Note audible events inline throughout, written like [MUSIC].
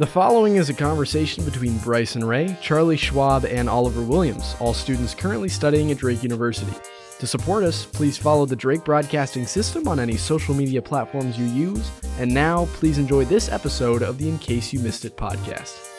The following is a conversation between Bryson Ray, Charlie Schwab, and Oliver Williams, all students currently studying at Drake University. To support us, please follow the Drake Broadcasting System on any social media platforms you use. And now, please enjoy this episode of the In Case You Missed It podcast.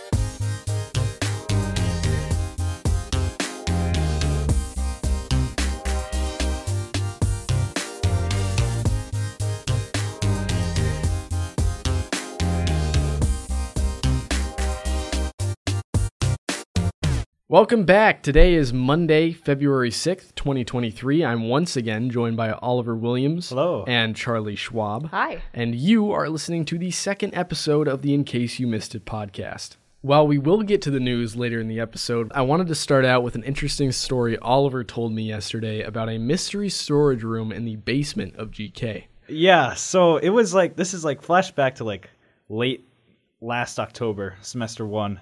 Welcome back. Today is Monday, February 6th, 2023. I'm once again joined by Oliver Williams Hello. and Charlie Schwab. Hi. And you are listening to the second episode of the In Case You Missed It podcast. While we will get to the news later in the episode, I wanted to start out with an interesting story Oliver told me yesterday about a mystery storage room in the basement of GK. Yeah, so it was like this is like flashback to like late last October, semester one.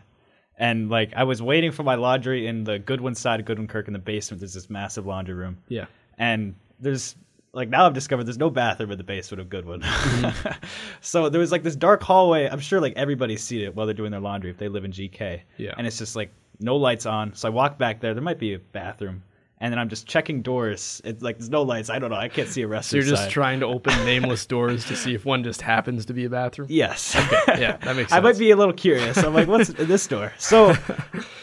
And like I was waiting for my laundry in the Goodwin side of Goodwin Kirk in the basement. There's this massive laundry room. Yeah. And there's like now I've discovered there's no bathroom in the basement of Goodwin. Mm-hmm. [LAUGHS] so there was like this dark hallway. I'm sure like everybody's seen it while they're doing their laundry if they live in GK. Yeah. And it's just like no lights on. So I walk back there. There might be a bathroom. And then I'm just checking doors. It's like there's no lights. I don't know. I can't see a restroom. So you're just side. trying to open [LAUGHS] nameless doors to see if one just happens to be a bathroom? Yes. Yeah, that makes [LAUGHS] sense. I might be a little curious. I'm like, what's in [LAUGHS] this door? So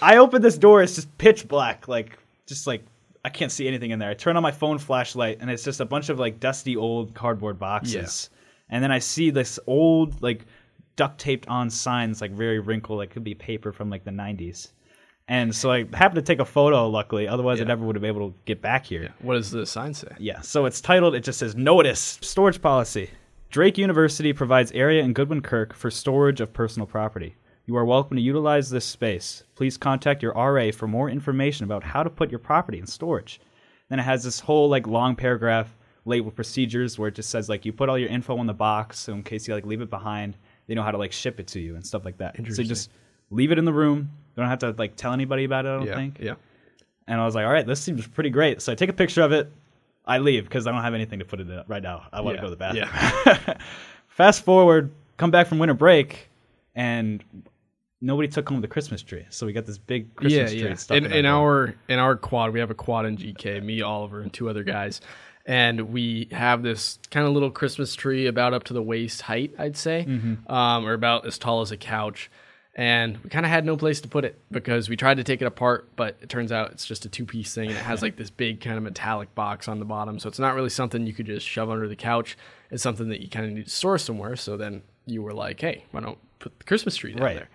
I open this door. It's just pitch black. Like, just like, I can't see anything in there. I turn on my phone flashlight, and it's just a bunch of like dusty old cardboard boxes. And then I see this old, like, duct taped on signs, like very wrinkled, like could be paper from like the 90s. And so I happened to take a photo, luckily. Otherwise, I Yeah. never would have been able to get back here. What does the sign say? Yeah, so it's titled, it just says Notice Storage Policy. Drake University provides area in Goodwin Kirk for storage of personal property. You are welcome to utilize this space. Please contact your RA for more information about how to put your property in storage. Then it has this whole like long paragraph labeled procedures where it just says like you put all your info in the box so in case you like leave it behind, they know how to like ship it to you and stuff like that. So just leave it in the room. You don't have to like tell anybody about it, I don't yeah. think. Yeah. And I was like, all right, this seems pretty great. So I take a picture of it. I leave because I don't have anything to put it in right now. I want Yeah, to go to the bathroom. [LAUGHS] Fast forward, come back from winter break, and nobody took home the Christmas tree. So we got this big Christmas yeah, tree yeah. stuck In, in, in our, our in our quad, we have a quad in GK. Me, Oliver, and two other guys, and we have this kind of little Christmas tree about up to the waist height, I'd say, Mm-hmm. um, or about as tall as a couch. And we kind of had no place to put it because we tried to take it apart, but it turns out it's just a two piece thing, and it has like this big kind of metallic box on the bottom. So it's not really something you could just shove under the couch. It's something that you kind of need to store somewhere. So then you were like, hey, why don't put the Christmas tree down Right. there?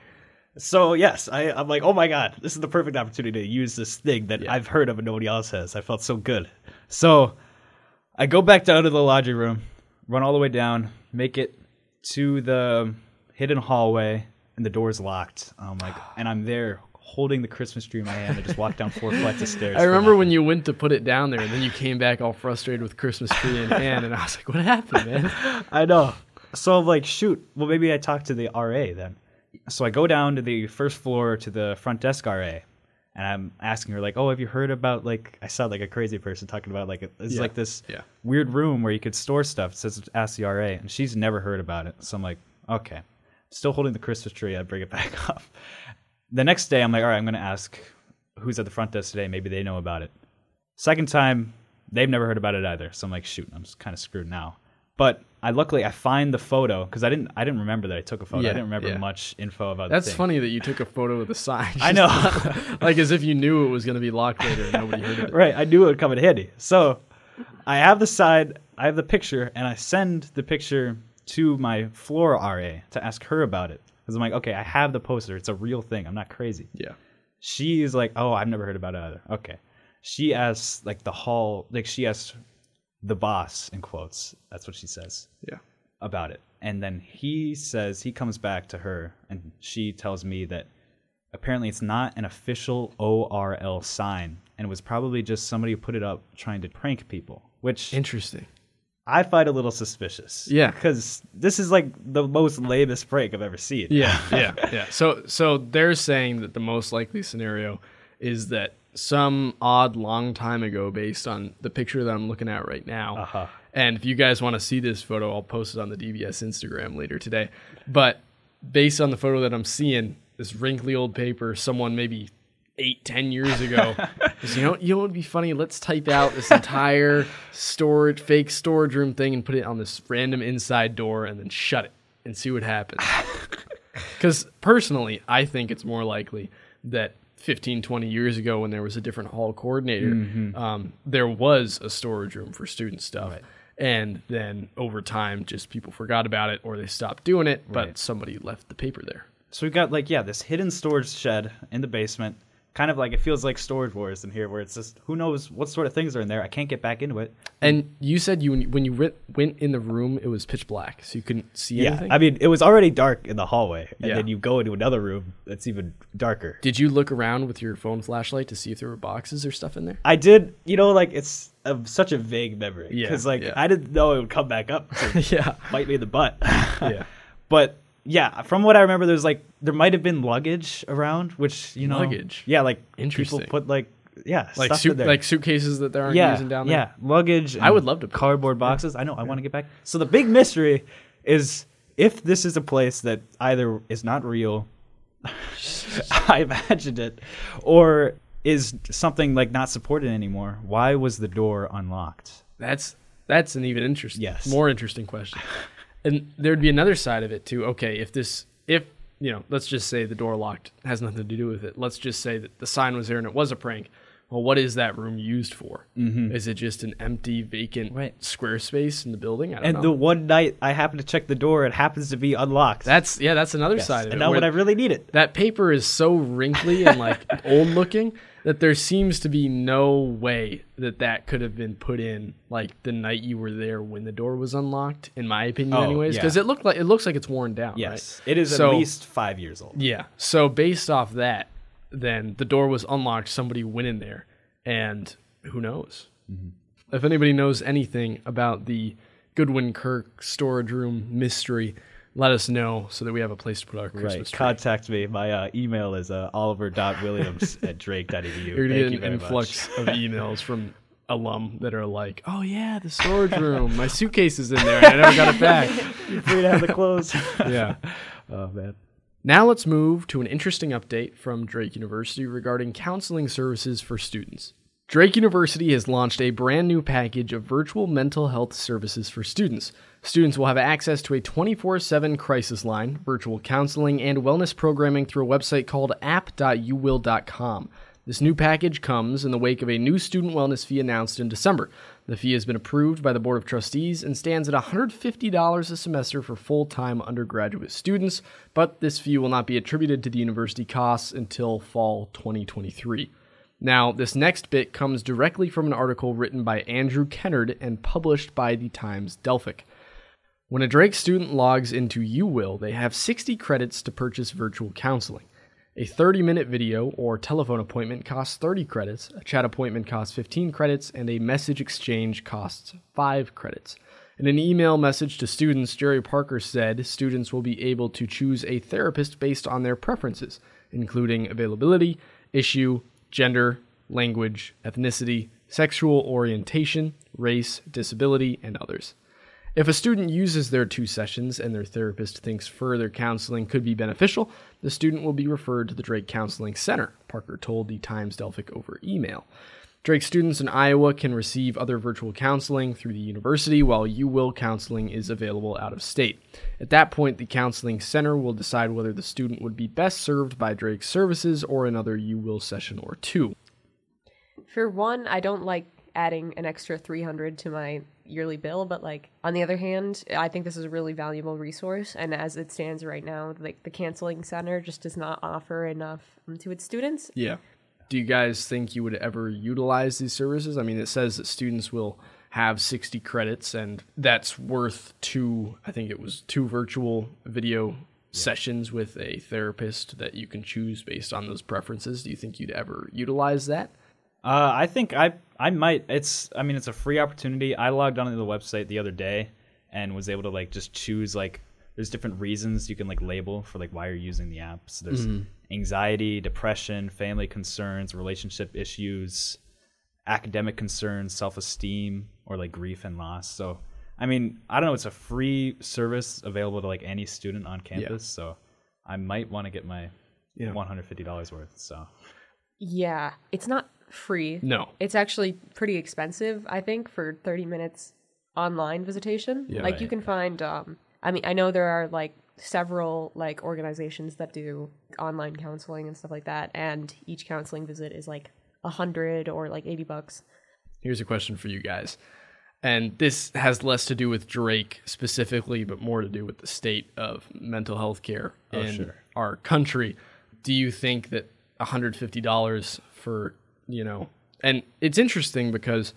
So yes, I, I'm like, oh my god, this is the perfect opportunity to use this thing that I've heard of and nobody else has. I felt so good. So I go back down to the laundry room, run all the way down, make it to the hidden hallway, and the door's locked. I'm like, and I'm there holding the Christmas tree in my hand. I just walked down four flights of stairs. I remember when you went to put it down there, and then you came back all frustrated with Christmas tree in hand, and I was like, "What happened, man?" [LAUGHS] I know. So I'm like, shoot. Well, maybe I talk to the RA then. So I go down to the first floor to the front desk RA, and I'm asking her like, "Oh, have you heard about like?" I sound like a crazy person talking about like it's Yeah. like this Yeah. weird room where you could store stuff. It says ask the RA, and she's never heard about it. So I'm like, okay. Still holding the Christmas tree. I bring it [LAUGHS] back up. The next day, I'm like, all right, I'm going to ask who's at the front desk today. Maybe they know about it. Second time, they've never heard about it either. So I'm like, shoot, I'm kind of screwed now. But I luckily I find the photo because I didn't I didn't remember that I took a photo. Yeah, I didn't remember yeah. much info about. That's the thing. funny that you took a photo of the sign. [LAUGHS] [LAUGHS] I know. like as if you knew it was going to be locked later and nobody heard it. right. I knew it would come in handy. So I have the side, I have the picture, and I send the picture to my floor RA to ask her about it. Because I'm like, okay, I have the poster. It's a real thing. I'm not crazy. Yeah. She is like, oh, I've never heard about it either. Okay. She asks like the hall, like she asks the boss in quotes. That's what she says Yeah. about it. And then he says he comes back to her and she tells me that apparently it's not an official ORL sign and it was probably just somebody who put it up trying to prank people, which Interesting. I find a little suspicious. Yeah. Because this is like the most lamest prank I've ever seen. Yeah, yeah, yeah. So so they're saying that the most likely scenario is that some odd long time ago based on the picture that I'm looking at right now. Uh-huh. And if you guys want to see this photo, I'll post it on the DBS Instagram later today. But based on the photo that I'm seeing, this wrinkly old paper, someone maybe eight, ten years ago, [LAUGHS] you know, you know what would be funny? Let's type out this entire storage, fake storage room thing, and put it on this random inside door, and then shut it and see what happens. [LAUGHS] Because personally, I think it's more likely that 15, 20 years ago, when there was a different hall coordinator, um, there was a storage room for student stuff. And then over time, just people forgot about it or they stopped doing it, but Right. somebody left the paper there. So we've got like yeah, this hidden storage shed in the basement. Kind of like it feels like Storage Wars in here, where it's just who knows what sort of things are in there. I can't get back into it. And you said you when you went, went in the room, it was pitch black, so you couldn't see Yeah, anything. I mean it was already dark in the hallway, and Yeah. then you go into another room that's even darker. Did you look around with your phone flashlight to see if there were boxes or stuff in there? I did, you know, like it's a, such a vague memory Yeah, because like yeah. I didn't know it would come back up [LAUGHS] yeah, bite me in the butt. [LAUGHS] yeah. [LAUGHS] But yeah, from what I remember, there's like there might have been luggage around, which you know, Luggage? Yeah, like Interesting. people put like yeah, Like stuff suit, there. like suitcases that they aren't yeah, using down there. yeah, luggage. I would love to cardboard boxes. I know. I want to get back. So the big mystery is if this is a place that either is not real, [LAUGHS] I imagined it, or is something like not supported anymore. Why was the door unlocked? That's that's an even interesting, Yes. more interesting question. And there'd be another side of it too. Okay, if this, if you know, let's just say the door locked has nothing to do with it. Let's just say that the sign was there and it was a prank. Well, what is that room used for? Mm-hmm. Is it just an empty, vacant Right. square space in the building? I don't And know. the one night I happened to check the door, it happens to be unlocked. that's yeah, that's another Yes, side of and it. not where when I really need it. that paper is so wrinkly and like [LAUGHS] old looking that there seems to be no way that that could have been put in like the night you were there when the door was unlocked in my opinion Oh, anyways yeah. because it looked like it looks like it's worn down Yes, right? it is So- at least five years old. yeah so based off that then the door was unlocked somebody went in there and who knows Mm-hmm. if anybody knows anything about the goodwin kirk storage room mystery let us know so that we have a place to put our christmas Right. tree Contact me. My uh, email is uh, oliver.williams [LAUGHS] at drake.edu. You're gonna get an influx of [LAUGHS] emails from alum that are like, "Oh yeah, the storage room. My suitcase is in there. and I never got it back." [LAUGHS] You're free to have the clothes. Yeah. oh, man. Now let's move to an interesting update from Drake University regarding counseling services for students. Drake University has launched a brand new package of virtual mental health services for students. Students will have access to a 24 7 crisis line, virtual counseling, and wellness programming through a website called app.uwill.com. This new package comes in the wake of a new student wellness fee announced in December. The fee has been approved by the Board of Trustees and stands at $150 a semester for full time undergraduate students, but this fee will not be attributed to the university costs until fall 2023. Now, this next bit comes directly from an article written by Andrew Kennard and published by the Times Delphic. When a Drake student logs into UWill, they have 60 credits to purchase virtual counseling. A 30 minute video or telephone appointment costs 30 credits, a chat appointment costs 15 credits, and a message exchange costs 5 credits. In an email message to students, Jerry Parker said students will be able to choose a therapist based on their preferences, including availability, issue, gender, language, ethnicity, sexual orientation, race, disability, and others. If a student uses their two sessions and their therapist thinks further counseling could be beneficial, the student will be referred to the Drake Counseling Center, Parker told the Times Delphic over email. Drake students in Iowa can receive other virtual counseling through the university, while UWill counseling is available out of state. At that point, the counseling center will decide whether the student would be best served by Drake's services or another UWill session or two. For one, I don't like adding an extra 300 to my yearly bill, but like on the other hand, I think this is a really valuable resource and as it stands right now, like the counseling center just does not offer enough to its students. Yeah. Do you guys think you would ever utilize these services? I mean, it says that students will have 60 credits, and that's worth two, I think it was two virtual video sessions with a therapist that you can choose based on those preferences. Do you think you'd ever utilize that? Uh, I think I I might. It's I mean it's a free opportunity. I logged onto the website the other day and was able to like just choose like there's different reasons you can like label for like why you're using the app. So there's anxiety, depression, family concerns, relationship issues, academic concerns, self-esteem, or like grief and loss. So I mean I don't know. It's a free service available to like any student on campus. So I might want to get my Yeah. $150 worth. So Yeah, it's not free. No. It's actually pretty expensive, I think, for 30 minutes online visitation. Yeah. like you can find um I mean, I know there are like several like organizations that do online counseling and stuff like that and each counseling visit is like a 100 or like 80 bucks. Here's a question for you guys. And this has less to do with Drake specifically, but more to do with the state of mental health care oh, in sure. our country. Do you think that $150 for, you know, and it's interesting because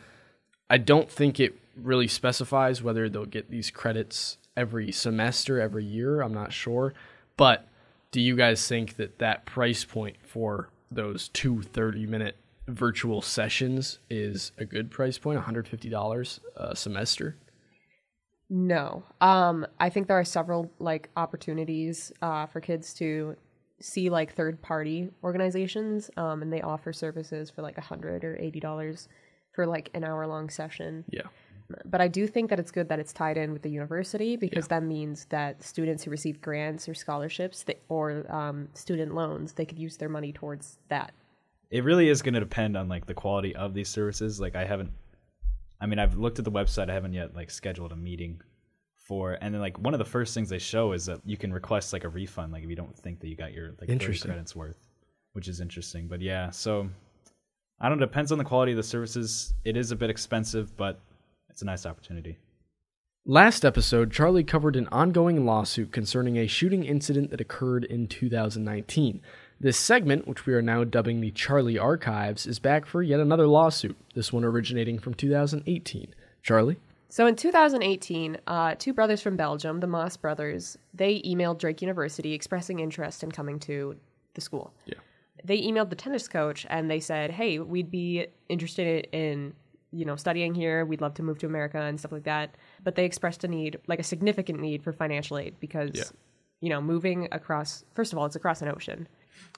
I don't think it really specifies whether they'll get these credits every semester, every year. I'm not sure. But do you guys think that that price point for those two 30 minute virtual sessions is a good price point? $150 a semester? No. Um, I think there are several like opportunities uh, for kids to see like third party organizations, um, and they offer services for like a hundred or eighty dollars for like an hour long session. Yeah. But I do think that it's good that it's tied in with the university because that means that students who receive grants or scholarships that, or um, student loans, they could use their money towards that. it really is going to depend on like the quality of these services. Like I haven't, I mean, I've looked at the website. I haven't yet like scheduled a meeting for, and then like one of the first things they show is that you can request like a refund, like if you don't think that you got your like 30 Interesting. credits worth, which is interesting. But yeah, so I don't know. Depends on the quality of the services. It is a bit expensive, but it's a nice opportunity. Last episode, Charlie covered an ongoing lawsuit concerning a shooting incident that occurred in 2019. This segment, which we are now dubbing the Charlie Archives, is back for yet another lawsuit, this one originating from 2018. Charlie? So in 2018, uh, two brothers from Belgium, the Moss brothers, they emailed Drake University expressing interest in coming to the school. Yeah. They emailed the tennis coach and they said, "Hey, we'd be interested in, you know, studying here. We'd love to move to America and stuff like that." But they expressed a need, like a significant need for financial aid because, Yeah. you know, moving across. First of all, it's across an ocean,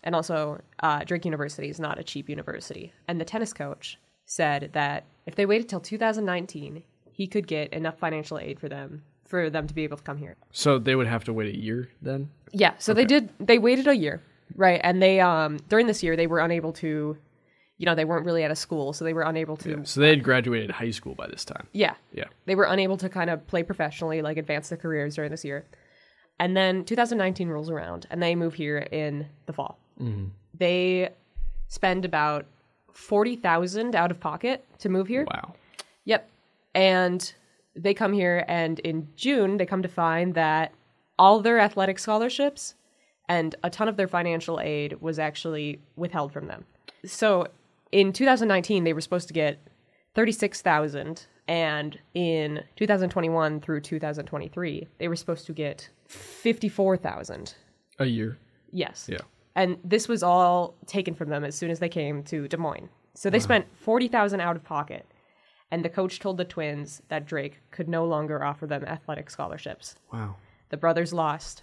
and also uh, Drake University is not a cheap university. And the tennis coach said that if they waited till 2019, he could get enough financial aid for them for them to be able to come here. So they would have to wait a year then? Yeah, so they did they waited a year, right? And they um during this year they were unable to you know, they weren't really at a school, so they were unable to So they had graduated high school by this time. yeah. Yeah. They were unable to kind of play professionally, like advance their careers during this year. And then 2019 rolls around and they move here in the fall. Mm-hmm. They spend about 40,000 out of pocket to move here. Wow. Yep. And they come here, and in June, they come to find that all their athletic scholarships and a ton of their financial aid was actually withheld from them. So in 2019, they were supposed to get 36,000 and in 2021 through 2023, they were supposed to get 54,000. A year. Yes. Yeah. And this was all taken from them as soon as they came to Des Moines. So they spent 40,000 out of pocket. And the coach told the twins that Drake could no longer offer them athletic scholarships. Wow. The brothers lost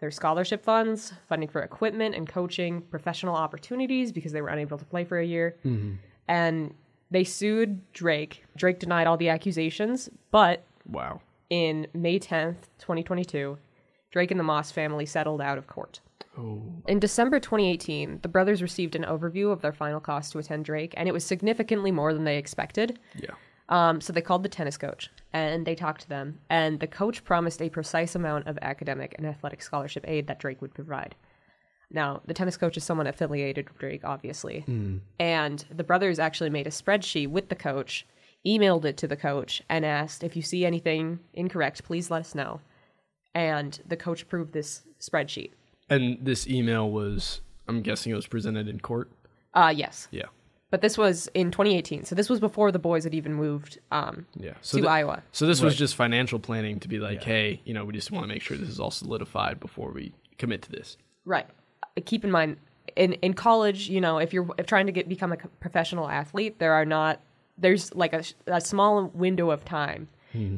their scholarship funds, funding for equipment and coaching, professional opportunities because they were unable to play for a year. Mm-hmm. And they sued Drake. Drake denied all the accusations, but Wow. in May 10th, 2022, Drake and the Moss family settled out of court. Oh. In December 2018, the brothers received an overview of their final cost to attend Drake, and it was significantly more than they expected. Yeah. Um, so they called the tennis coach and they talked to them, and the coach promised a precise amount of academic and athletic scholarship aid that Drake would provide. Now, the tennis coach is someone affiliated with Drake, obviously. And the brothers actually made a spreadsheet with the coach, emailed it to the coach, and asked if you see anything incorrect, please let us know. And the coach approved this spreadsheet. And this email was, I'm guessing it was presented in court. Uh, yes. Yeah. But this was in 2018. So this was before the boys had even moved um, Yeah. So to th- Iowa. So this was just financial planning to be like, hey, you know, we just want to make sure this is all solidified before we commit to this. Right. Uh, Keep in mind, in in college, you know, if you're if trying to get become a professional athlete, there are not there's like a, a small window of time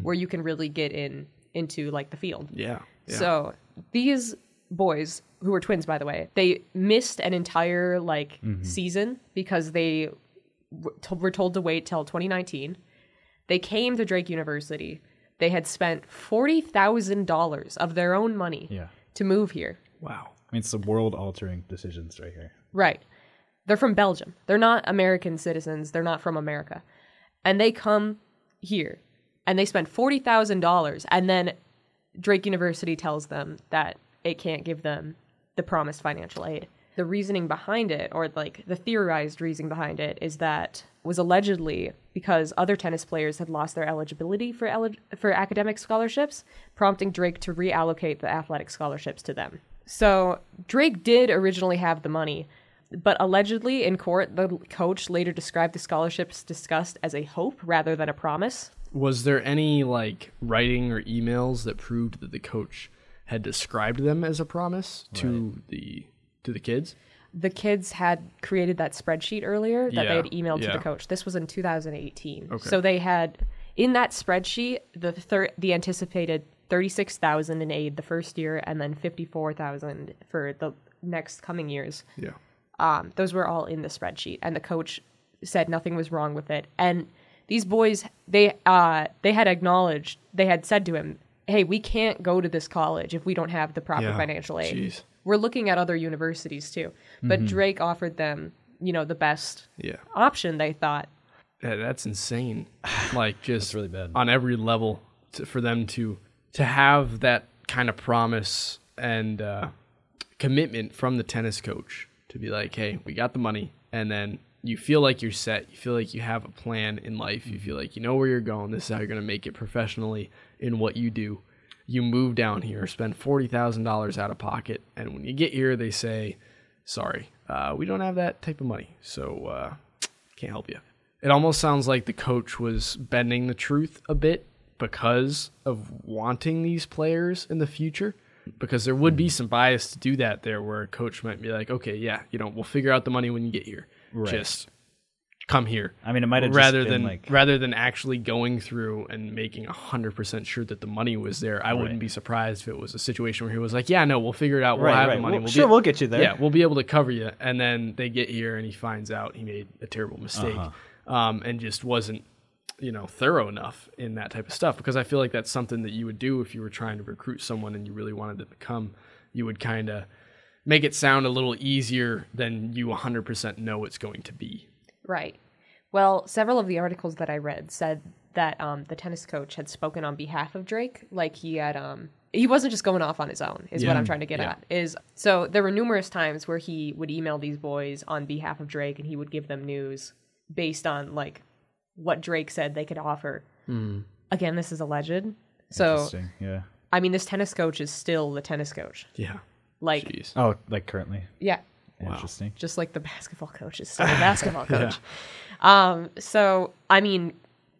where you can really get in into like the field. Yeah. yeah. So these boys, who were twins by the way, they missed an entire like mm-hmm. season because they w- were told to wait till 2019. They came to Drake University. They had spent forty thousand dollars of their own money Yeah. to move here. wow. I mean, some world altering decisions right here. Right. They're from Belgium. They're not American citizens. They're not from America. And they come here and they spend $40,000 and then Drake University tells them that it can't give them the promised financial aid. The reasoning behind it or like the theorized reasoning behind it is that was allegedly because other tennis players had lost their eligibility for for academic scholarships, prompting Drake to reallocate the athletic scholarships to them. So, Drake did originally have the money, but allegedly in court, the coach later described the scholarships discussed as a hope rather than a promise. Was there any like writing or emails that proved that the coach had described them as a promise to the to the kids? The kids had created that spreadsheet earlier that they had emailed to the coach. This was in 2018. Okay. So they had in that spreadsheet the thir- the anticipated 36,000 in aid the first year and then 54,000 for the next coming years. Yeah. Um, those were all in the spreadsheet, and the coach said nothing was wrong with it. And these boys, they uh, they had acknowledged, they had said to him, "Hey, we can't go to this college if we don't have the proper Yeah. financial aid. Jeez. We're looking at other universities too." But Drake offered them, you know, the best Yeah. option. They thought, Yeah, that's insane. [SIGHS] Like just really bad. on every level to, for them to to have that kind of promise and uh, commitment from the tennis coach to be like, hey, we got the money, and then you feel like you're set. You feel like you have a plan in life. You feel like you know where you're going. This is how you're going to make it professionally in what you do. You move down here, spend forty thousand dollars out of pocket, and when you get here, they say, "Sorry, uh, we don't have that type of money, so uh, can't help you." It almost sounds like the coach was bending the truth a bit because of wanting these players in the future. Because there would be some bias to do that there, where a coach might be like, "Okay, yeah, you know, we'll figure out the money when you get here. Just come here." I mean, it might have rather just been than like rather than actually going through and making hundred percent sure that the money was there. I wouldn't be surprised if it was a situation where he was like, "Yeah, no, we'll figure it out. We'll right, have right. the money. Well, we'll sure, be, we'll get you there. yeah, we'll be able to cover you." And then they get here and he finds out he made a terrible mistake, Uh-huh. um, and just wasn't you know thorough enough in that type of stuff. Because I feel like that's something that you would do if you were trying to recruit someone and you really wanted them to come. You would kind of make it sound a little easier than you 100% know it's going to be. Right. Well, several of the articles that I read said that um, the tennis coach had spoken on behalf of Drake. Like he had, um, he wasn't just going off on his own. Is what I'm trying to get Yeah. at. Is so there were numerous times where he would email these boys on behalf of Drake, and he would give them news based on like what Drake said they could offer. Again, this is alleged. So Yeah. I mean, this tennis coach is still the tennis coach. Yeah. Like, Jeez. Oh, like currently. yeah, Interesting. just like the basketball coach is still a basketball [LAUGHS] coach. Um, so I mean,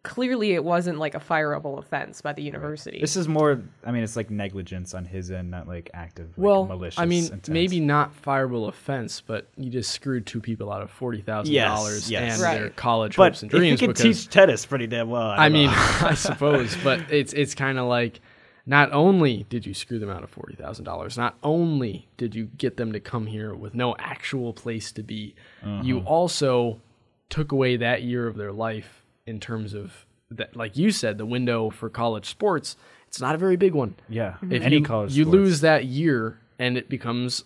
clearly it wasn't like a fireable offense by the university. This is more. I mean, it's like negligence on his end, not like active. Like, Well, malicious I mean, intent. maybe not fireable offense, but you just screwed two people out of forty thousand dollars Yes, yes. and Right. their college But hopes and if dreams. he can because teach tennis pretty damn well, I, I mean. [LAUGHS] I suppose, but it's it's kind of like not only did you screw them out of forty thousand dollars, not only did you get them to come here with no actual place to be, you Uh-huh. also took away that year of their life in terms of that, like you said, the window for college sports. It's not a very big one. yeah, If any you, college, you sports. lose that year and it becomes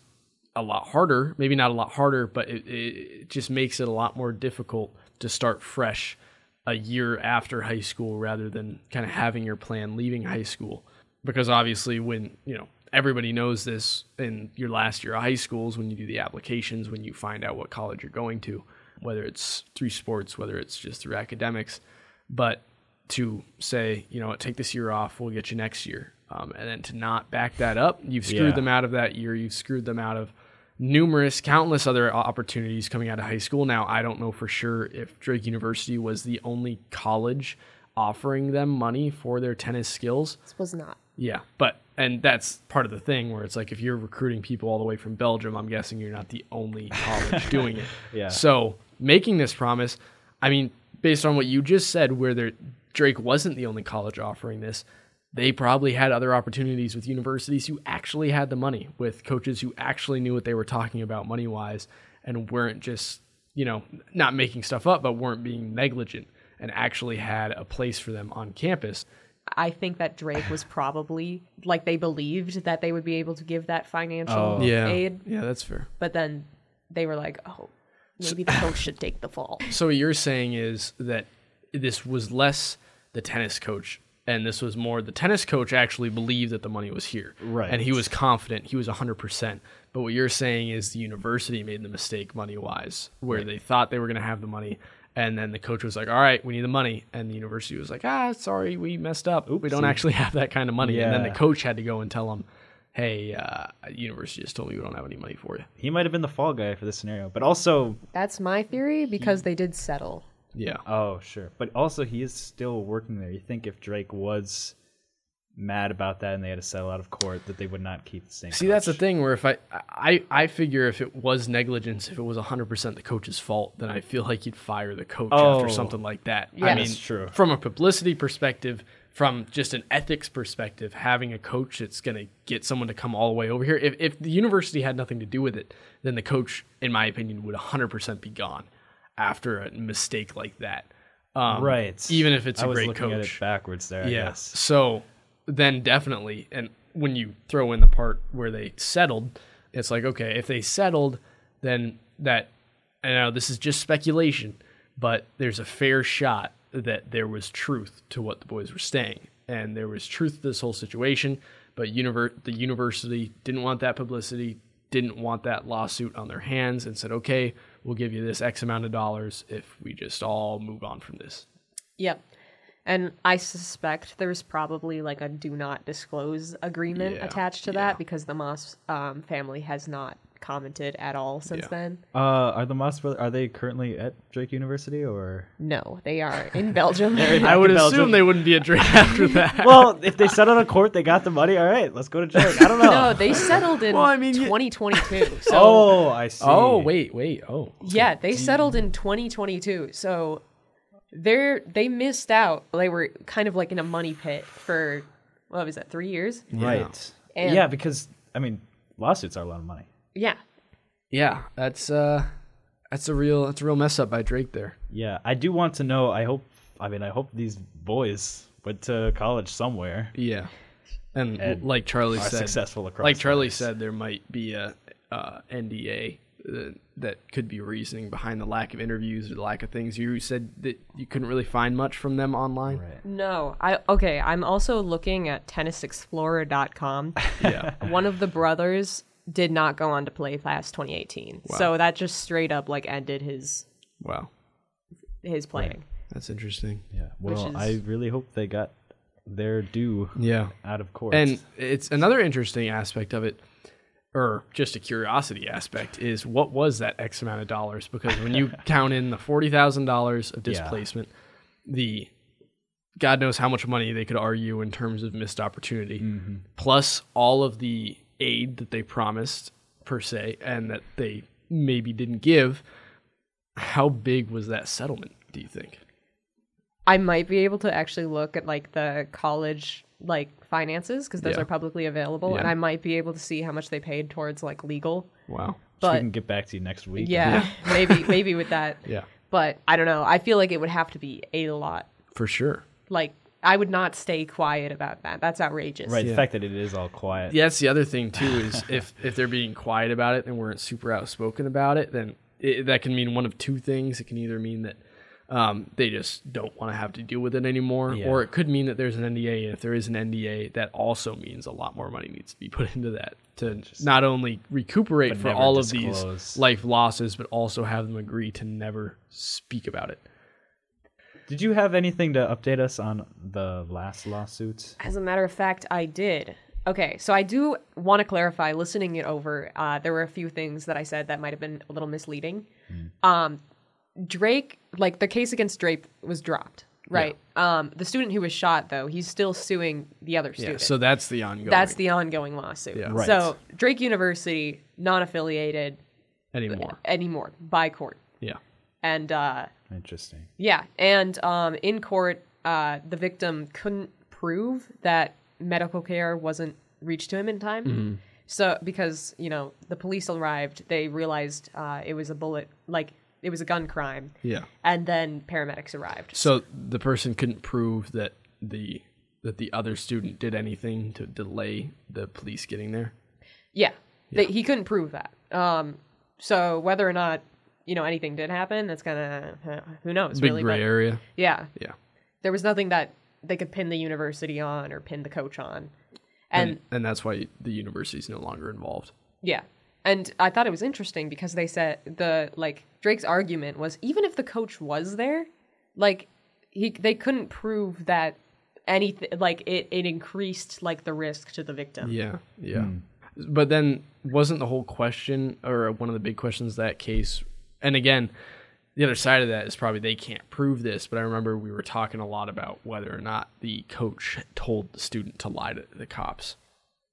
a lot harder maybe not a lot harder but it, it just makes it a lot more difficult to start fresh a year after high school rather than kind of having your plan leaving high school because obviously when you know everybody knows this in your last year of high schools when you do the applications when you find out what college you're going to whether it's through sports whether it's just through academics but to say, you know, take this year off, we'll get you next year, um, and then to not back that up, you've screwed Yeah. them out of that year. You've screwed them out of numerous, countless other opportunities coming out of high school. Now, I don't know for sure if Drake University was the only college offering them money for their tennis skills. this was not. Yeah, but and that's part of the thing where it's like if you're recruiting people all the way from Belgium, I'm guessing you're not the only [LAUGHS] college doing it. Yeah. So making this promise, I mean, based on what you just said, where there, Drake wasn't the only college offering this, they probably had other opportunities with universities who actually had the money, with coaches who actually knew what they were talking about money wise, and weren't just you know not making stuff up, but weren't being negligent and actually had a place for them on campus. I think that Drake was probably like they believed that they would be able to give that financial Oh. Yeah. aid, Yeah, that's fair. but then they were like, oh, maybe the coach should take the fall. [LAUGHS] So what you're saying is that this was less the tennis coach and this was more the tennis coach actually believed that the money was here. Right. And he was confident. He was 100%. But what you're saying is the university made the mistake money-wise where they thought they were going to have the money and then the coach was like, "All right, we need the money." And the university was like, "Ah, sorry, we messed up. We don't Oopsie. actually [LAUGHS] have that kind of money." And then the coach had to go and tell them, "Hey, uh, university just told me we don't have any money for you." He might have been the fall guy for this scenario, but also, That's my theory because they did settle. Yeah. oh sure, but also he is still working there. You think if Drake was mad about that and they had to settle out of court, that they would not keep the same. See, that's the thing. Where if I, I, I figure if it was negligence, if it was hundred percent the coach's fault, then I feel like you'd fire the coach Oh. after something like that. Yeah. I mean, That's true. From a publicity perspective, from just an ethics perspective, having a coach that's going to get someone to come all the way over here. If if the university had nothing to do with it, then the coach, in my opinion, would hundred percent be gone after a mistake like that. Um, right. Even if it's a I was great looking at coach it backwards there. I yeah. guess. So then definitely, and when you throw in the part where they settled, it's like okay, if they settled, then that I know this is just speculation, but there's a fair shot that there was truth to what the boys were saying, and there was truth to this whole situation. But univer- the university didn't want that publicity, didn't want that lawsuit on their hands, and said, okay, we'll give you this X amount of dollars if we just all move on from this. Yep. And I suspect there's probably like a do not disclose agreement Yeah, attached to yeah. that because the Moss um, family has not commented at all since Yeah. then. Uh, are the Moss brothers? Are they currently at Drake University or? No, they are in Belgium. [LAUGHS] I would in assume they wouldn't be at Drake [LAUGHS] after that. Well, if they settled on a court, they got the money. All right, let's go to Drake. I don't know. no, [LAUGHS] they settled in Well, I mean, 2022. So oh, I see. oh, wait, wait. Oh. yeah, they settled in 2022. So they're they missed out. They were kind of like in a money pit for what was that? Three years? Right. And- yeah, because I mean, lawsuits are a lot of money. Yeah. Yeah, that's uh that's a real that's a real mess up by Drake there. Yeah, I do want to know. I hope. I mean, I hope these boys went to college somewhere. Yeah. And, And like Charlie are said successful across Like Charlie boards. said there might be a uh, NDA uh, that could be reasoning behind the lack of interviews or the lack of things. You said that you couldn't really find much from them online. Right. No, I okay. I'm also looking at tennisexplorer.com. [LAUGHS] Yeah. One of the brothers did not go on to play past 2018, so that just straight up like ended his wow. his playing. That's interesting. Yeah. Well, is- I really hope they got their due Yeah. out of court. And it's another interesting aspect of it, or just a curiosity aspect, is what was that X amount of dollars? Because when you [LAUGHS] count in the forty thousand dollars of Yeah. displacement, the God knows how much money they could argue in terms of missed opportunity, mm-hmm. plus all of the aid that they promised per se, and that they maybe didn't give. How big was that settlement? Do you think? I might be able to actually look at like the college like finances because those Yeah. are publicly available, and Yeah. I might be able to see how much they paid towards like legal. Wow. so we but- can get back to you next week. Yeah, [LAUGHS] maybe maybe with that. [LAUGHS] Yeah, But I don't know. I feel like it would have to be a lot. for sure. Like I would not stay quiet about that. That's outrageous. Right. Yeah. The fact that it is all quiet. Yeah, that's the other thing too. Is [LAUGHS] if if they're being quiet about it and weren't super outspoken about it, then it, that can mean one of two things. It can either mean that um, they just don't want to have to deal with it anymore, Yeah. or it could mean that there's an NDA. And if there is an NDA, that also means a lot more money needs to be [LAUGHS] put into that to not only recuperate But for never all of these life losses, but also have them agree to never speak about it. Did you have anything to update us on the last lawsuits? As a matter of fact, I did. Okay, so I do want to clarify. Listening it over, uh, there were a few things that I said that might have been a little misleading. Um, Drake, like the case against Drake, was dropped, right? Um, the student who was shot, though, he's still suing the other student. Yeah, student. so that's the ongoing. That's the ongoing lawsuit. Yeah. Right. So Drake University, non-affiliated anymore. anymore by court, Yeah, and uh, Interesting. yeah, and um, in court, uh, the victim couldn't prove that medical care wasn't reached to him in time. Mm-hmm. So because you know the police arrived, they realized uh, it was a bullet, like it was a gun crime, yeah. and then paramedics arrived. So the person couldn't prove that the that the other student did anything to delay the police getting there? Yeah, They, he couldn't prove that. Um, so whether or not you know anything did happen, that's kind of who knows. Big really, gray but- area. Yeah, Yeah. there was nothing that they could pin the university on or pin the coach on, and And and that's why the university's no longer involved. Yeah. And I thought it was interesting because they said the like Drake's argument was even if the coach was there, like he they couldn't prove that anything like it, it increased like the risk to the victim. Yeah, yeah. Hmm. But then wasn't the whole question or one of the big questions that case and again, the other side of that is probably they can't prove this, but I remember we were talking a lot about whether or not the coach told the student to lie to the cops.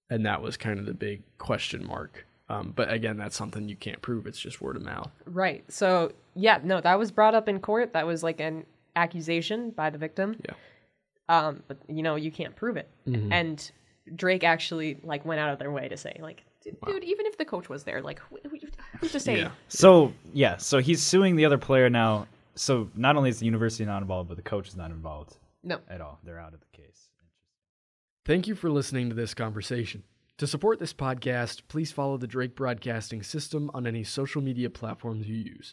And that was kind of the big question mark. Um, but again, that's something you can't prove. It's just word of mouth. Right. So yeah, no, that was brought up in court. That was like an accusation by the victim. Yeah. Um, but you know, you can't prove it. And Drake actually like went out of their way to say like, dude, even if the coach was there, like, wh- wh- who's to say? Yeah. So yeah, so he's suing the other player now. So not only is the university not involved, but the coach is not involved No. at all. They're out of the case. Thank you for listening to this conversation. To support this podcast, please follow the Drake Broadcasting System on any social media platforms you use.